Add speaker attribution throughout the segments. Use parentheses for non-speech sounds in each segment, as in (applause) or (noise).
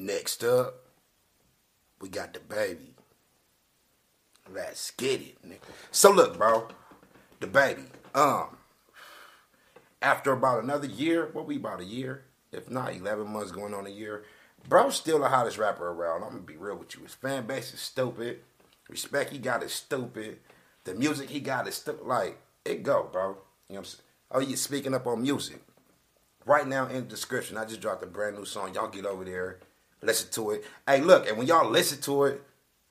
Speaker 1: Next up, we got DaBaby. Let's get it, nigga. So look, bro, DaBaby. Um, after about another year, what we about a year, if not eleven months, going on a year, bro's still the hottest rapper around. I'm gonna be real with you. His fan base is stupid. Respect he got is stupid. The music he got is stupid. Like it go, bro. You know what I'm saying? Oh, you speaking up on music? Right now in the description, I just dropped a brand new song. Y'all get over there, listen to it. Hey, look, and when y'all listen to it,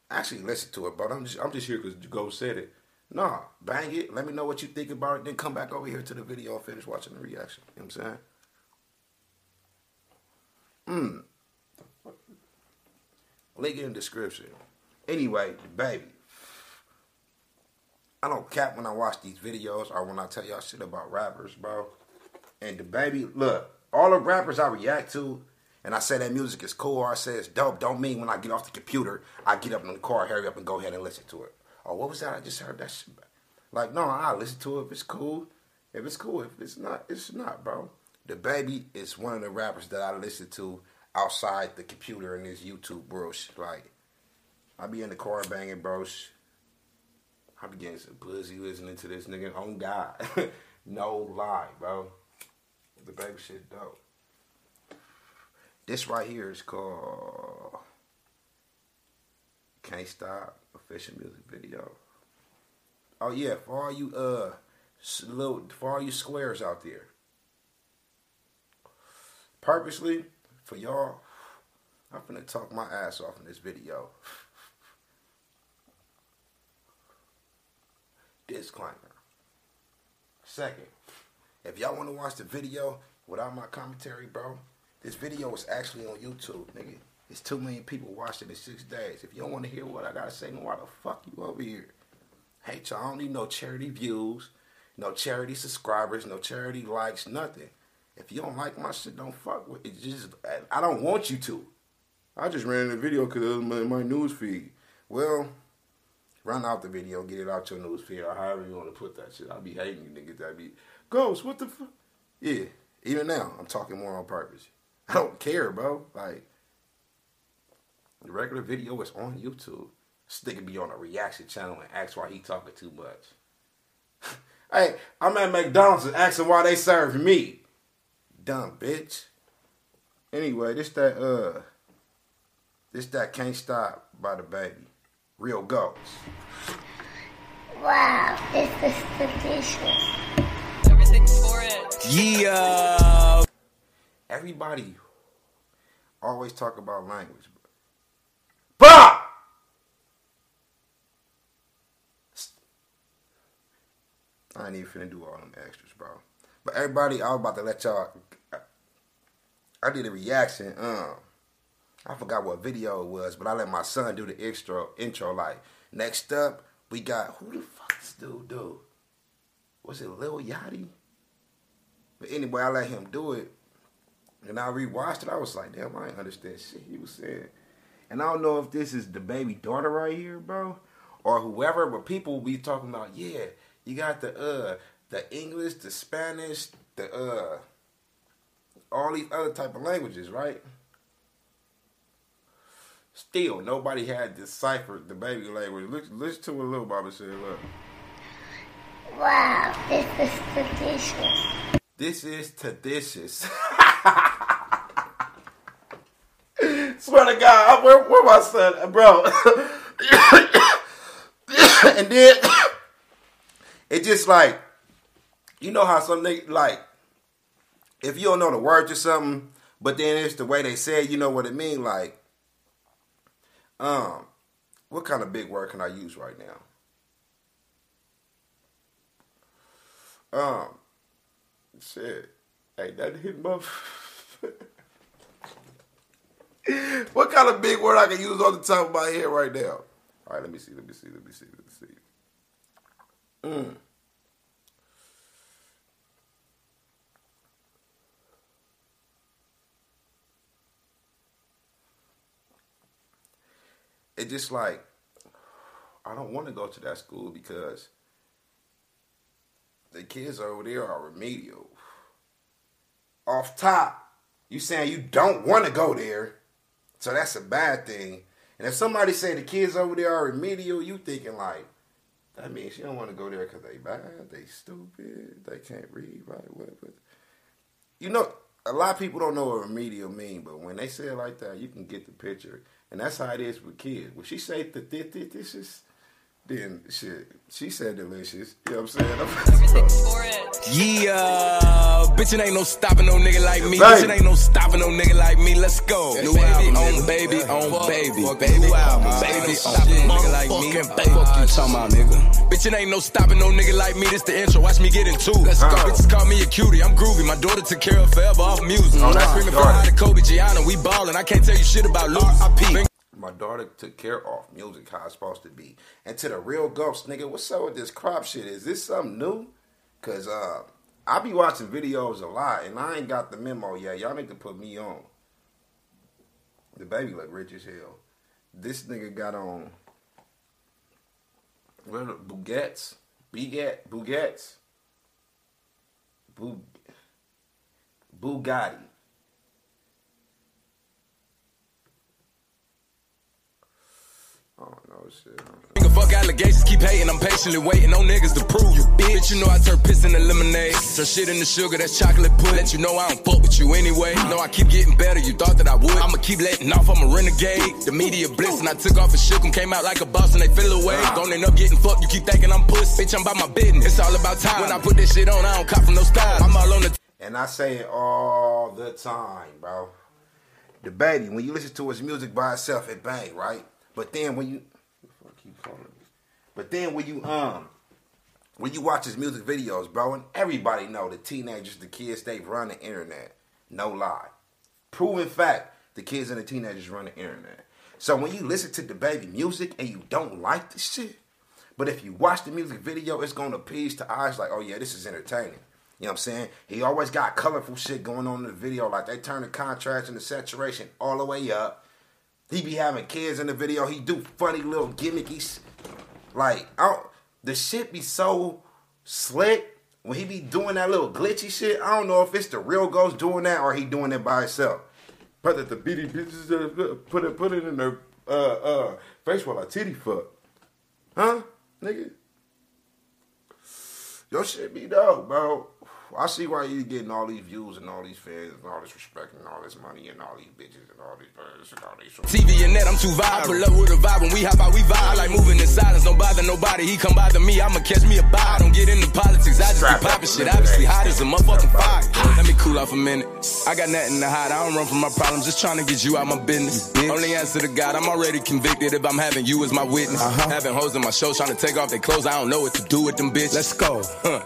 Speaker 1: actually listen to it, but I'm just I'm just here because Go said it. Nah, bang it. Let me know what you think about it. Then come back over here to the video and finish watching the reaction. You know what I'm saying? Hmm. Link in the description. Anyway, baby. I don't cap when I watch these videos or when I tell y'all shit about rappers, bro. And DaBaby, look, all the rappers I react to, and I say that music is cool or I say it's dope, don't mean when I get off the computer, I get up in the car, hurry up and go ahead and listen to it. Oh, what was that? I just heard that shit. Like, no, I listen to it if it's cool. If it's cool, if it's not, it's not, bro. DaBaby is one of the rappers that I listen to outside the computer and this YouTube bro. Like, I be in the car banging, bro. I be getting some pussy listening to this nigga. On God, (laughs) no lie, bro. DaBaby shit dope. This right here is called Can't Stop official music video. Oh yeah, for all you uh little for all you squares out there. Purposely for y'all, I'm gonna talk my ass off in this video. Disclaimer. Second, if y'all want to watch the video without my commentary, bro, this video is actually on YouTube, nigga. It's two million people watching in six days. If you don't want to hear what I gotta say, then why the fuck you over here? Hey, y'all, I don't need no charity views, no charity subscribers, no charity likes, nothing. If you don't like my shit, don't fuck with it. Just I don't want you to. I just ran the video because it was my, my news feed. Well, run out the video, get it out your news feed, or however you want to put that shit. I'll be hating you niggas that be Ghost, what the fuck? Yeah, even now, I'm talking more on purpose. I don't care, bro. Like, the regular video is on YouTube. Stick be on a reaction channel and ask why he talking too much. (laughs) hey, I'm at McDonald's and asking why they serve me. Dumb bitch. Anyway, this that uh this that can't stop by DaBaby. Real ghost.
Speaker 2: Wow, this is delicious.
Speaker 3: Everything's for it.
Speaker 4: Yeah.
Speaker 1: Everybody always talk about language. Bah! I ain't even finna do all them extras, bro. But everybody, I was about to let y'all. I did a reaction. Um, I forgot what video it was, but I let my son do the intro. Intro like next up, we got who the fuck this dude do? Was it Lil Yachty? But anyway, I let him do it, and I rewatched it. I was like, damn, I ain't understand shit he was saying. And I don't know if this is DaBaby daughter right here, bro, or whoever, but people will be talking about, yeah, you got the uh the English, the Spanish, the uh all these other type of languages, right? Still, nobody had deciphered DaBaby language. Listen, listen to what little Baba said. Look,
Speaker 2: Wow, this is delicious.
Speaker 1: this is delicious. (laughs) Swear to God, where, where my son, bro? (coughs) and then (coughs) it just like, you know how some like, if you don't know the words or something, but then it's the way they say it, you know what it mean. Like, um, what kind of big word can I use right now? Um, shit, ain't that hit muff. (laughs) (laughs) (laughs) what kind of big word I can use on the top of my head right now? All right, let me see, let me see, let me see, let me see. Mm. It just like I don't want to go to that school because the kids over there are remedial. Off top, you saying you don't want to go there. So that's a bad thing. And if somebody say the kids over there are remedial, you thinking like, that means you don't want to go there because they bad, they stupid, they can't read right. What. You know, a lot of people don't know what remedial mean, but when they say it like that, you can get the picture. And that's how it is with kids. When she say the this is then shit, she said delicious. You know what I'm saying?
Speaker 3: Everything's for it.
Speaker 4: Yeah, bitch, it ain't no stopping no nigga like me.
Speaker 1: Right.
Speaker 4: Bitch, it ain't no stopping no nigga like me. Let's go.
Speaker 1: Yes,
Speaker 4: New
Speaker 1: baby,
Speaker 4: album, on baby, on
Speaker 5: Fuck,
Speaker 4: baby,
Speaker 5: fuck,
Speaker 4: baby,
Speaker 5: new album,
Speaker 4: album,
Speaker 5: baby,
Speaker 4: baby,
Speaker 5: on
Speaker 4: stopping
Speaker 5: shit.
Speaker 4: nigga like me.
Speaker 5: Motherfucking
Speaker 4: Fuck you talking about, nigga. Bitch, it ain't no stopping no nigga like me. This the intro. Watch me get in two. Let's go.
Speaker 1: Uh.
Speaker 4: Bitches call me a cutie. I'm groovy. My daughter took care of forever off music.
Speaker 1: Oh, not
Speaker 4: Screaming for
Speaker 1: daughter.
Speaker 4: high to Kobe Gianna. We ballin'. I can't tell you shit about Luke.
Speaker 1: My daughter took care of music how it's supposed to be. And to the Reel Goats, nigga, what's up with this crop shit? Is this something new? Cause uh I be watching videos a lot and I ain't got the memo yet. Y'all need to put me on. DaBaby look rich as hell. This nigga got on what are Bugats? Begat Bugats? Bug Bugatti. Don't know shit.
Speaker 4: Nigga, fuck allegations, keep hating, I'm patiently waiting on niggas to prove you, bitch. You know I turn piss into lemonade. Turn shit into sugar, that's chocolate pudding. Let you know I don't fuck with you anyway. Know I keep getting better, you thought that I would. I'ma keep letting off, I'm a renegade. The media bliss, and I took off and shook 'em, came out like a boss, and they feel away. Don't end up getting fucked, you keep thinking I'm puss. Bitch, I'm about my business. It's all about time. When I put this shit on, I don't cop from no style. I'm all on the
Speaker 1: And I say it all the time, bro. DaBaby, when you listen to his music by itself, it bang, right? But then when you fuck you calling me? But then when you um when you watch his music videos, bro, and everybody know the teenagers, the kids, they run the internet. No lie. Proven fact, the kids and the teenagers run the internet. So when you listen to DaBaby music and you don't like the shit, but if you watch the music video, it's gonna appease to eyes like, oh yeah, this is entertaining. You know what I'm saying? He always got colorful shit going on in the video, like they turn the contrast and the saturation all the way up. He be having kids in the video. He do funny little gimmickies. like I the shit be so slick when he be doing that little glitchy shit. I don't know if it's the Reel Goats doing that or he doing it by himself. But that the bitty bitches uh, put it put it in their uh uh face while I titty fuck, huh, nigga? Your shit be dope, bro. I see why you getting all these views and all these fans and all this respect and all this money and all these bitches and all these birds and all these.
Speaker 4: TV and net, I'm too vibe. Pull up with a vibe when we hop out, we vibe. I like moving in silence, don't bother nobody. He come bother me, I'ma catch me a bite. Don't get into politics, I just
Speaker 1: Strap
Speaker 4: be popping shit. Obviously,
Speaker 1: bit.
Speaker 4: hot as a motherfucking fire. Let me cool off a minute. I got nothing to hide, I don't run from my problems, just trying to get you out my business. Only answer to God, I'm already convicted if I'm having you as my witness. Uh-huh. Having hoes in my show trying to take off their clothes, I don't know what to do with them bitches. Let's go. Huh.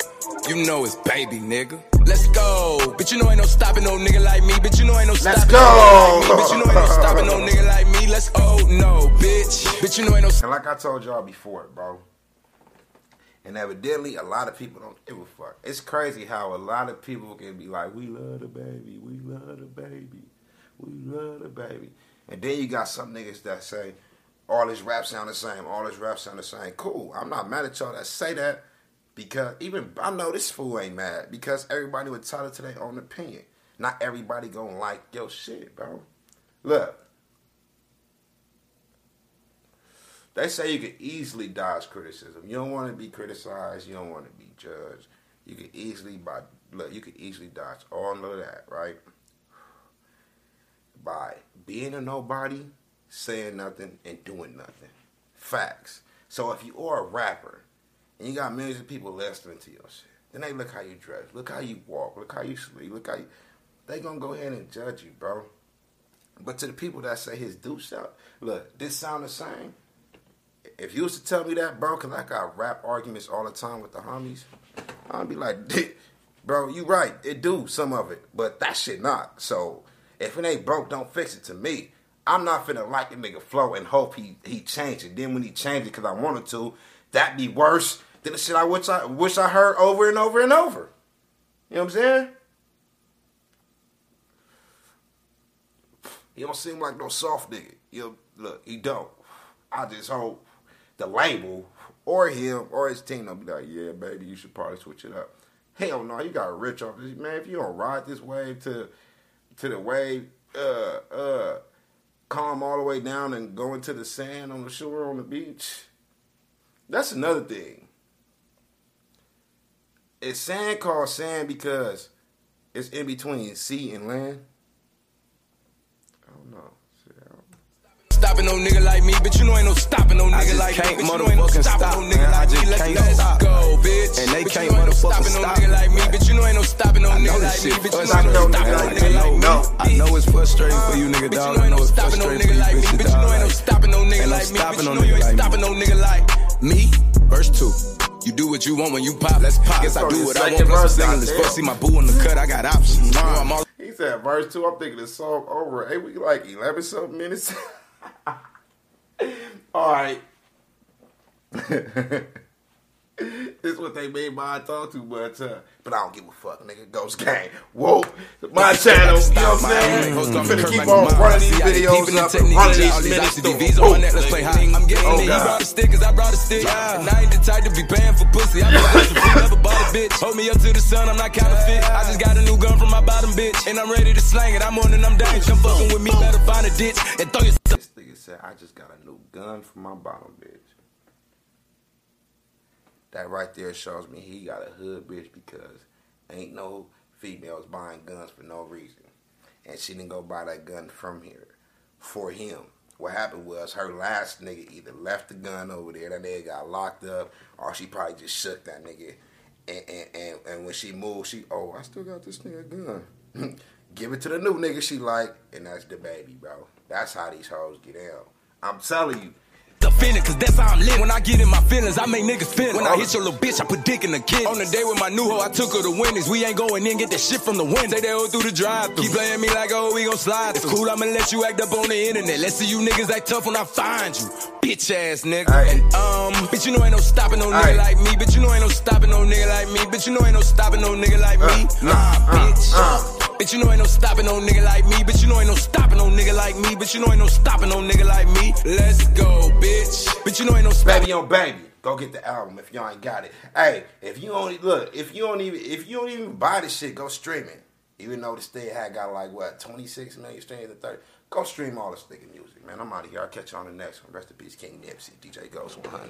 Speaker 4: You know it's baby, nigga. Let's go. Bitch, you know ain't no stopping no nigga like me. Bitch, you know ain't no stopping
Speaker 1: go.
Speaker 4: no nigga like me. Bitch, But you know ain't no stopping no nigga like me. Let's oh no, bitch. Bitch, you know ain't no
Speaker 1: And like I told y'all before, bro. And evidently, a lot of people don't give a fuck. It's crazy how a lot of people can be like, "We love DaBaby, we love DaBaby, we love DaBaby," and then you got some niggas that say, "All this rap sound the same, all this rap sound the same." Cool, I'm not mad at y'all that say that because even I know this fool ain't mad because everybody would tell it to their own opinion. Not everybody gonna like your shit, bro. Look, They say you can easily dodge criticism. You don't want to be criticized. You don't want to be judged. You can easily by look. You can easily dodge all of that, right? By being a nobody, saying nothing, and doing nothing. Facts. So if you are a rapper and you got millions of people listening to your shit, then they look how you dress, look how you walk, look how you sleep, look how you. They gonna go ahead and judge you, bro. But to the people that say his do sound, look, this sound the same if you was to tell me that, bro, cause I got rap arguments all the time with the homies, I'd be like, (laughs) bro, you right, it do some of it, but that shit not. So if it ain't broke, don't fix it to me. I'm not finna like a nigga flow and hope he he change it. Then when he change it, cause I wanted to, that be worse than the shit I wish I wish I heard over and over and over. You know what I'm saying? He don't seem like no soft nigga. You know, look, he don't. I just hope the label or him or his team will be like, yeah, baby, you should probably switch it up. Hell no, you got rich off this man. If you don't ride this wave to to the wave, uh, uh, calm all the way down and go into the sand on the shore on the beach. That's another thing. Is sand called sand because it's in between sea and land? I don't know.
Speaker 4: Stopping no nigga like me, but you know ain't no stopping no
Speaker 5: I
Speaker 4: nigga
Speaker 5: just
Speaker 4: like
Speaker 5: can't
Speaker 4: me. Bitch, you know ain't no stopping no nigga like me. Let's,
Speaker 5: can't
Speaker 4: let's
Speaker 5: stop.
Speaker 4: go, bitch.
Speaker 5: And they can't
Speaker 4: you ain't
Speaker 5: motherfucking
Speaker 4: stopping no
Speaker 5: stop
Speaker 4: nigga like me,
Speaker 5: man.
Speaker 4: but you know ain't no stopping no nigga like me.
Speaker 5: shit
Speaker 4: Bitch, you know ain't no stopping no
Speaker 1: nigga
Speaker 4: nigga like me.
Speaker 1: No.
Speaker 5: I know it's frustrating for you, nigga,
Speaker 4: Bitch,
Speaker 5: dog.
Speaker 4: you know
Speaker 5: I
Speaker 4: ain't
Speaker 5: know
Speaker 4: no
Speaker 5: it's
Speaker 4: stopping no
Speaker 5: frustrating for
Speaker 4: nigga
Speaker 5: you,
Speaker 4: like me.
Speaker 5: bitches,
Speaker 4: Bitch, you know
Speaker 5: dog.
Speaker 4: ain't no stopping no nigga
Speaker 5: Ain't no
Speaker 4: like me.
Speaker 5: stopping
Speaker 4: Bitch, you know you ain't stopping no nigga like me. Verse two. You do what you want when you pop. Let's pop. Guess I do what I want. Plus
Speaker 1: verse,
Speaker 4: I'm singing this fuck. See my boo in the cut. I got options. You know I'm all
Speaker 1: He said verse two. I'm thinking the song over. Hey, we like eleven something minutes. All right. (laughs) this is what they made my talk too much, uh, but I don't give a fuck, nigga. Ghost Gang. Whoa, my channel. You know what I'm saying? I'm finna keep on running these videos up and running these minutes through.
Speaker 4: on that, let's play high. I'm getting
Speaker 1: Oh,
Speaker 4: it. He brought a stick, cause I brought a stick. And I ain't the type to be paying for pussy. I been pussy free, never bought a bitch. Hold me up to the sun, I'm not counterfeit. I just got a new gun from my bottom bitch. And I'm ready to slang it. I'm on and I'm down. Come fucking with me, better find a ditch and throw yourself.
Speaker 1: Nigga said, I just got a new gun for my bottom bitch. That right there shows me he got a hood bitch because ain't no females buying guns for no reason. And she didn't go buy that gun from here for him. What happened was her last nigga either left the gun over there, that nigga got locked up, or she probably just shook that nigga. And, and, and, and when she moved, she, oh, I still got this nigga gun. (laughs) Give it to the new nigga she like, and that's DaBaby, bro. That's how these hoes get down. I'm telling you.
Speaker 4: Offended, cause that's how I'm living. When I get in my feelings, I make niggas feel. When I hit your little bitch, I put dick in the kid. On the day with my new hoe, I took her to Wendy's. We ain't going in, get that shit from the wind. Say that hoe through the drive. Keep playing me like, oh, we gon' slide. It's cool, I'ma let you act up on the internet. Let's see you niggas act tough when I find you. Bitch ass nigga.
Speaker 1: Hey.
Speaker 4: And, um, bitch, you know ain't no stopping no nigga
Speaker 1: Hey.
Speaker 4: like me. Bitch, you know ain't no stopping no nigga like me. Bitch, you know ain't no stopping no nigga like me.
Speaker 1: Uh,
Speaker 4: Nah,
Speaker 1: uh,
Speaker 4: bitch.
Speaker 1: uh.
Speaker 4: Bitch, you know ain't no stopping no nigga like me. Bitch, you know ain't no stopping no nigga like me. Bitch, you know ain't no stopping no nigga like me. Let's go, bitch. Bitch, you know ain't no stopping.
Speaker 1: Baby on baby. Go get the album if y'all ain't got it. Hey, if you only look, if you don't even if you don't even buy this shit, go stream it. Even though the state had got like what, 26 million streams to 30. Go stream all this nigga music, man. I'm out of here. I'll catch you on the next one. Rest in peace, King Nipsey, DJ Ghost 100.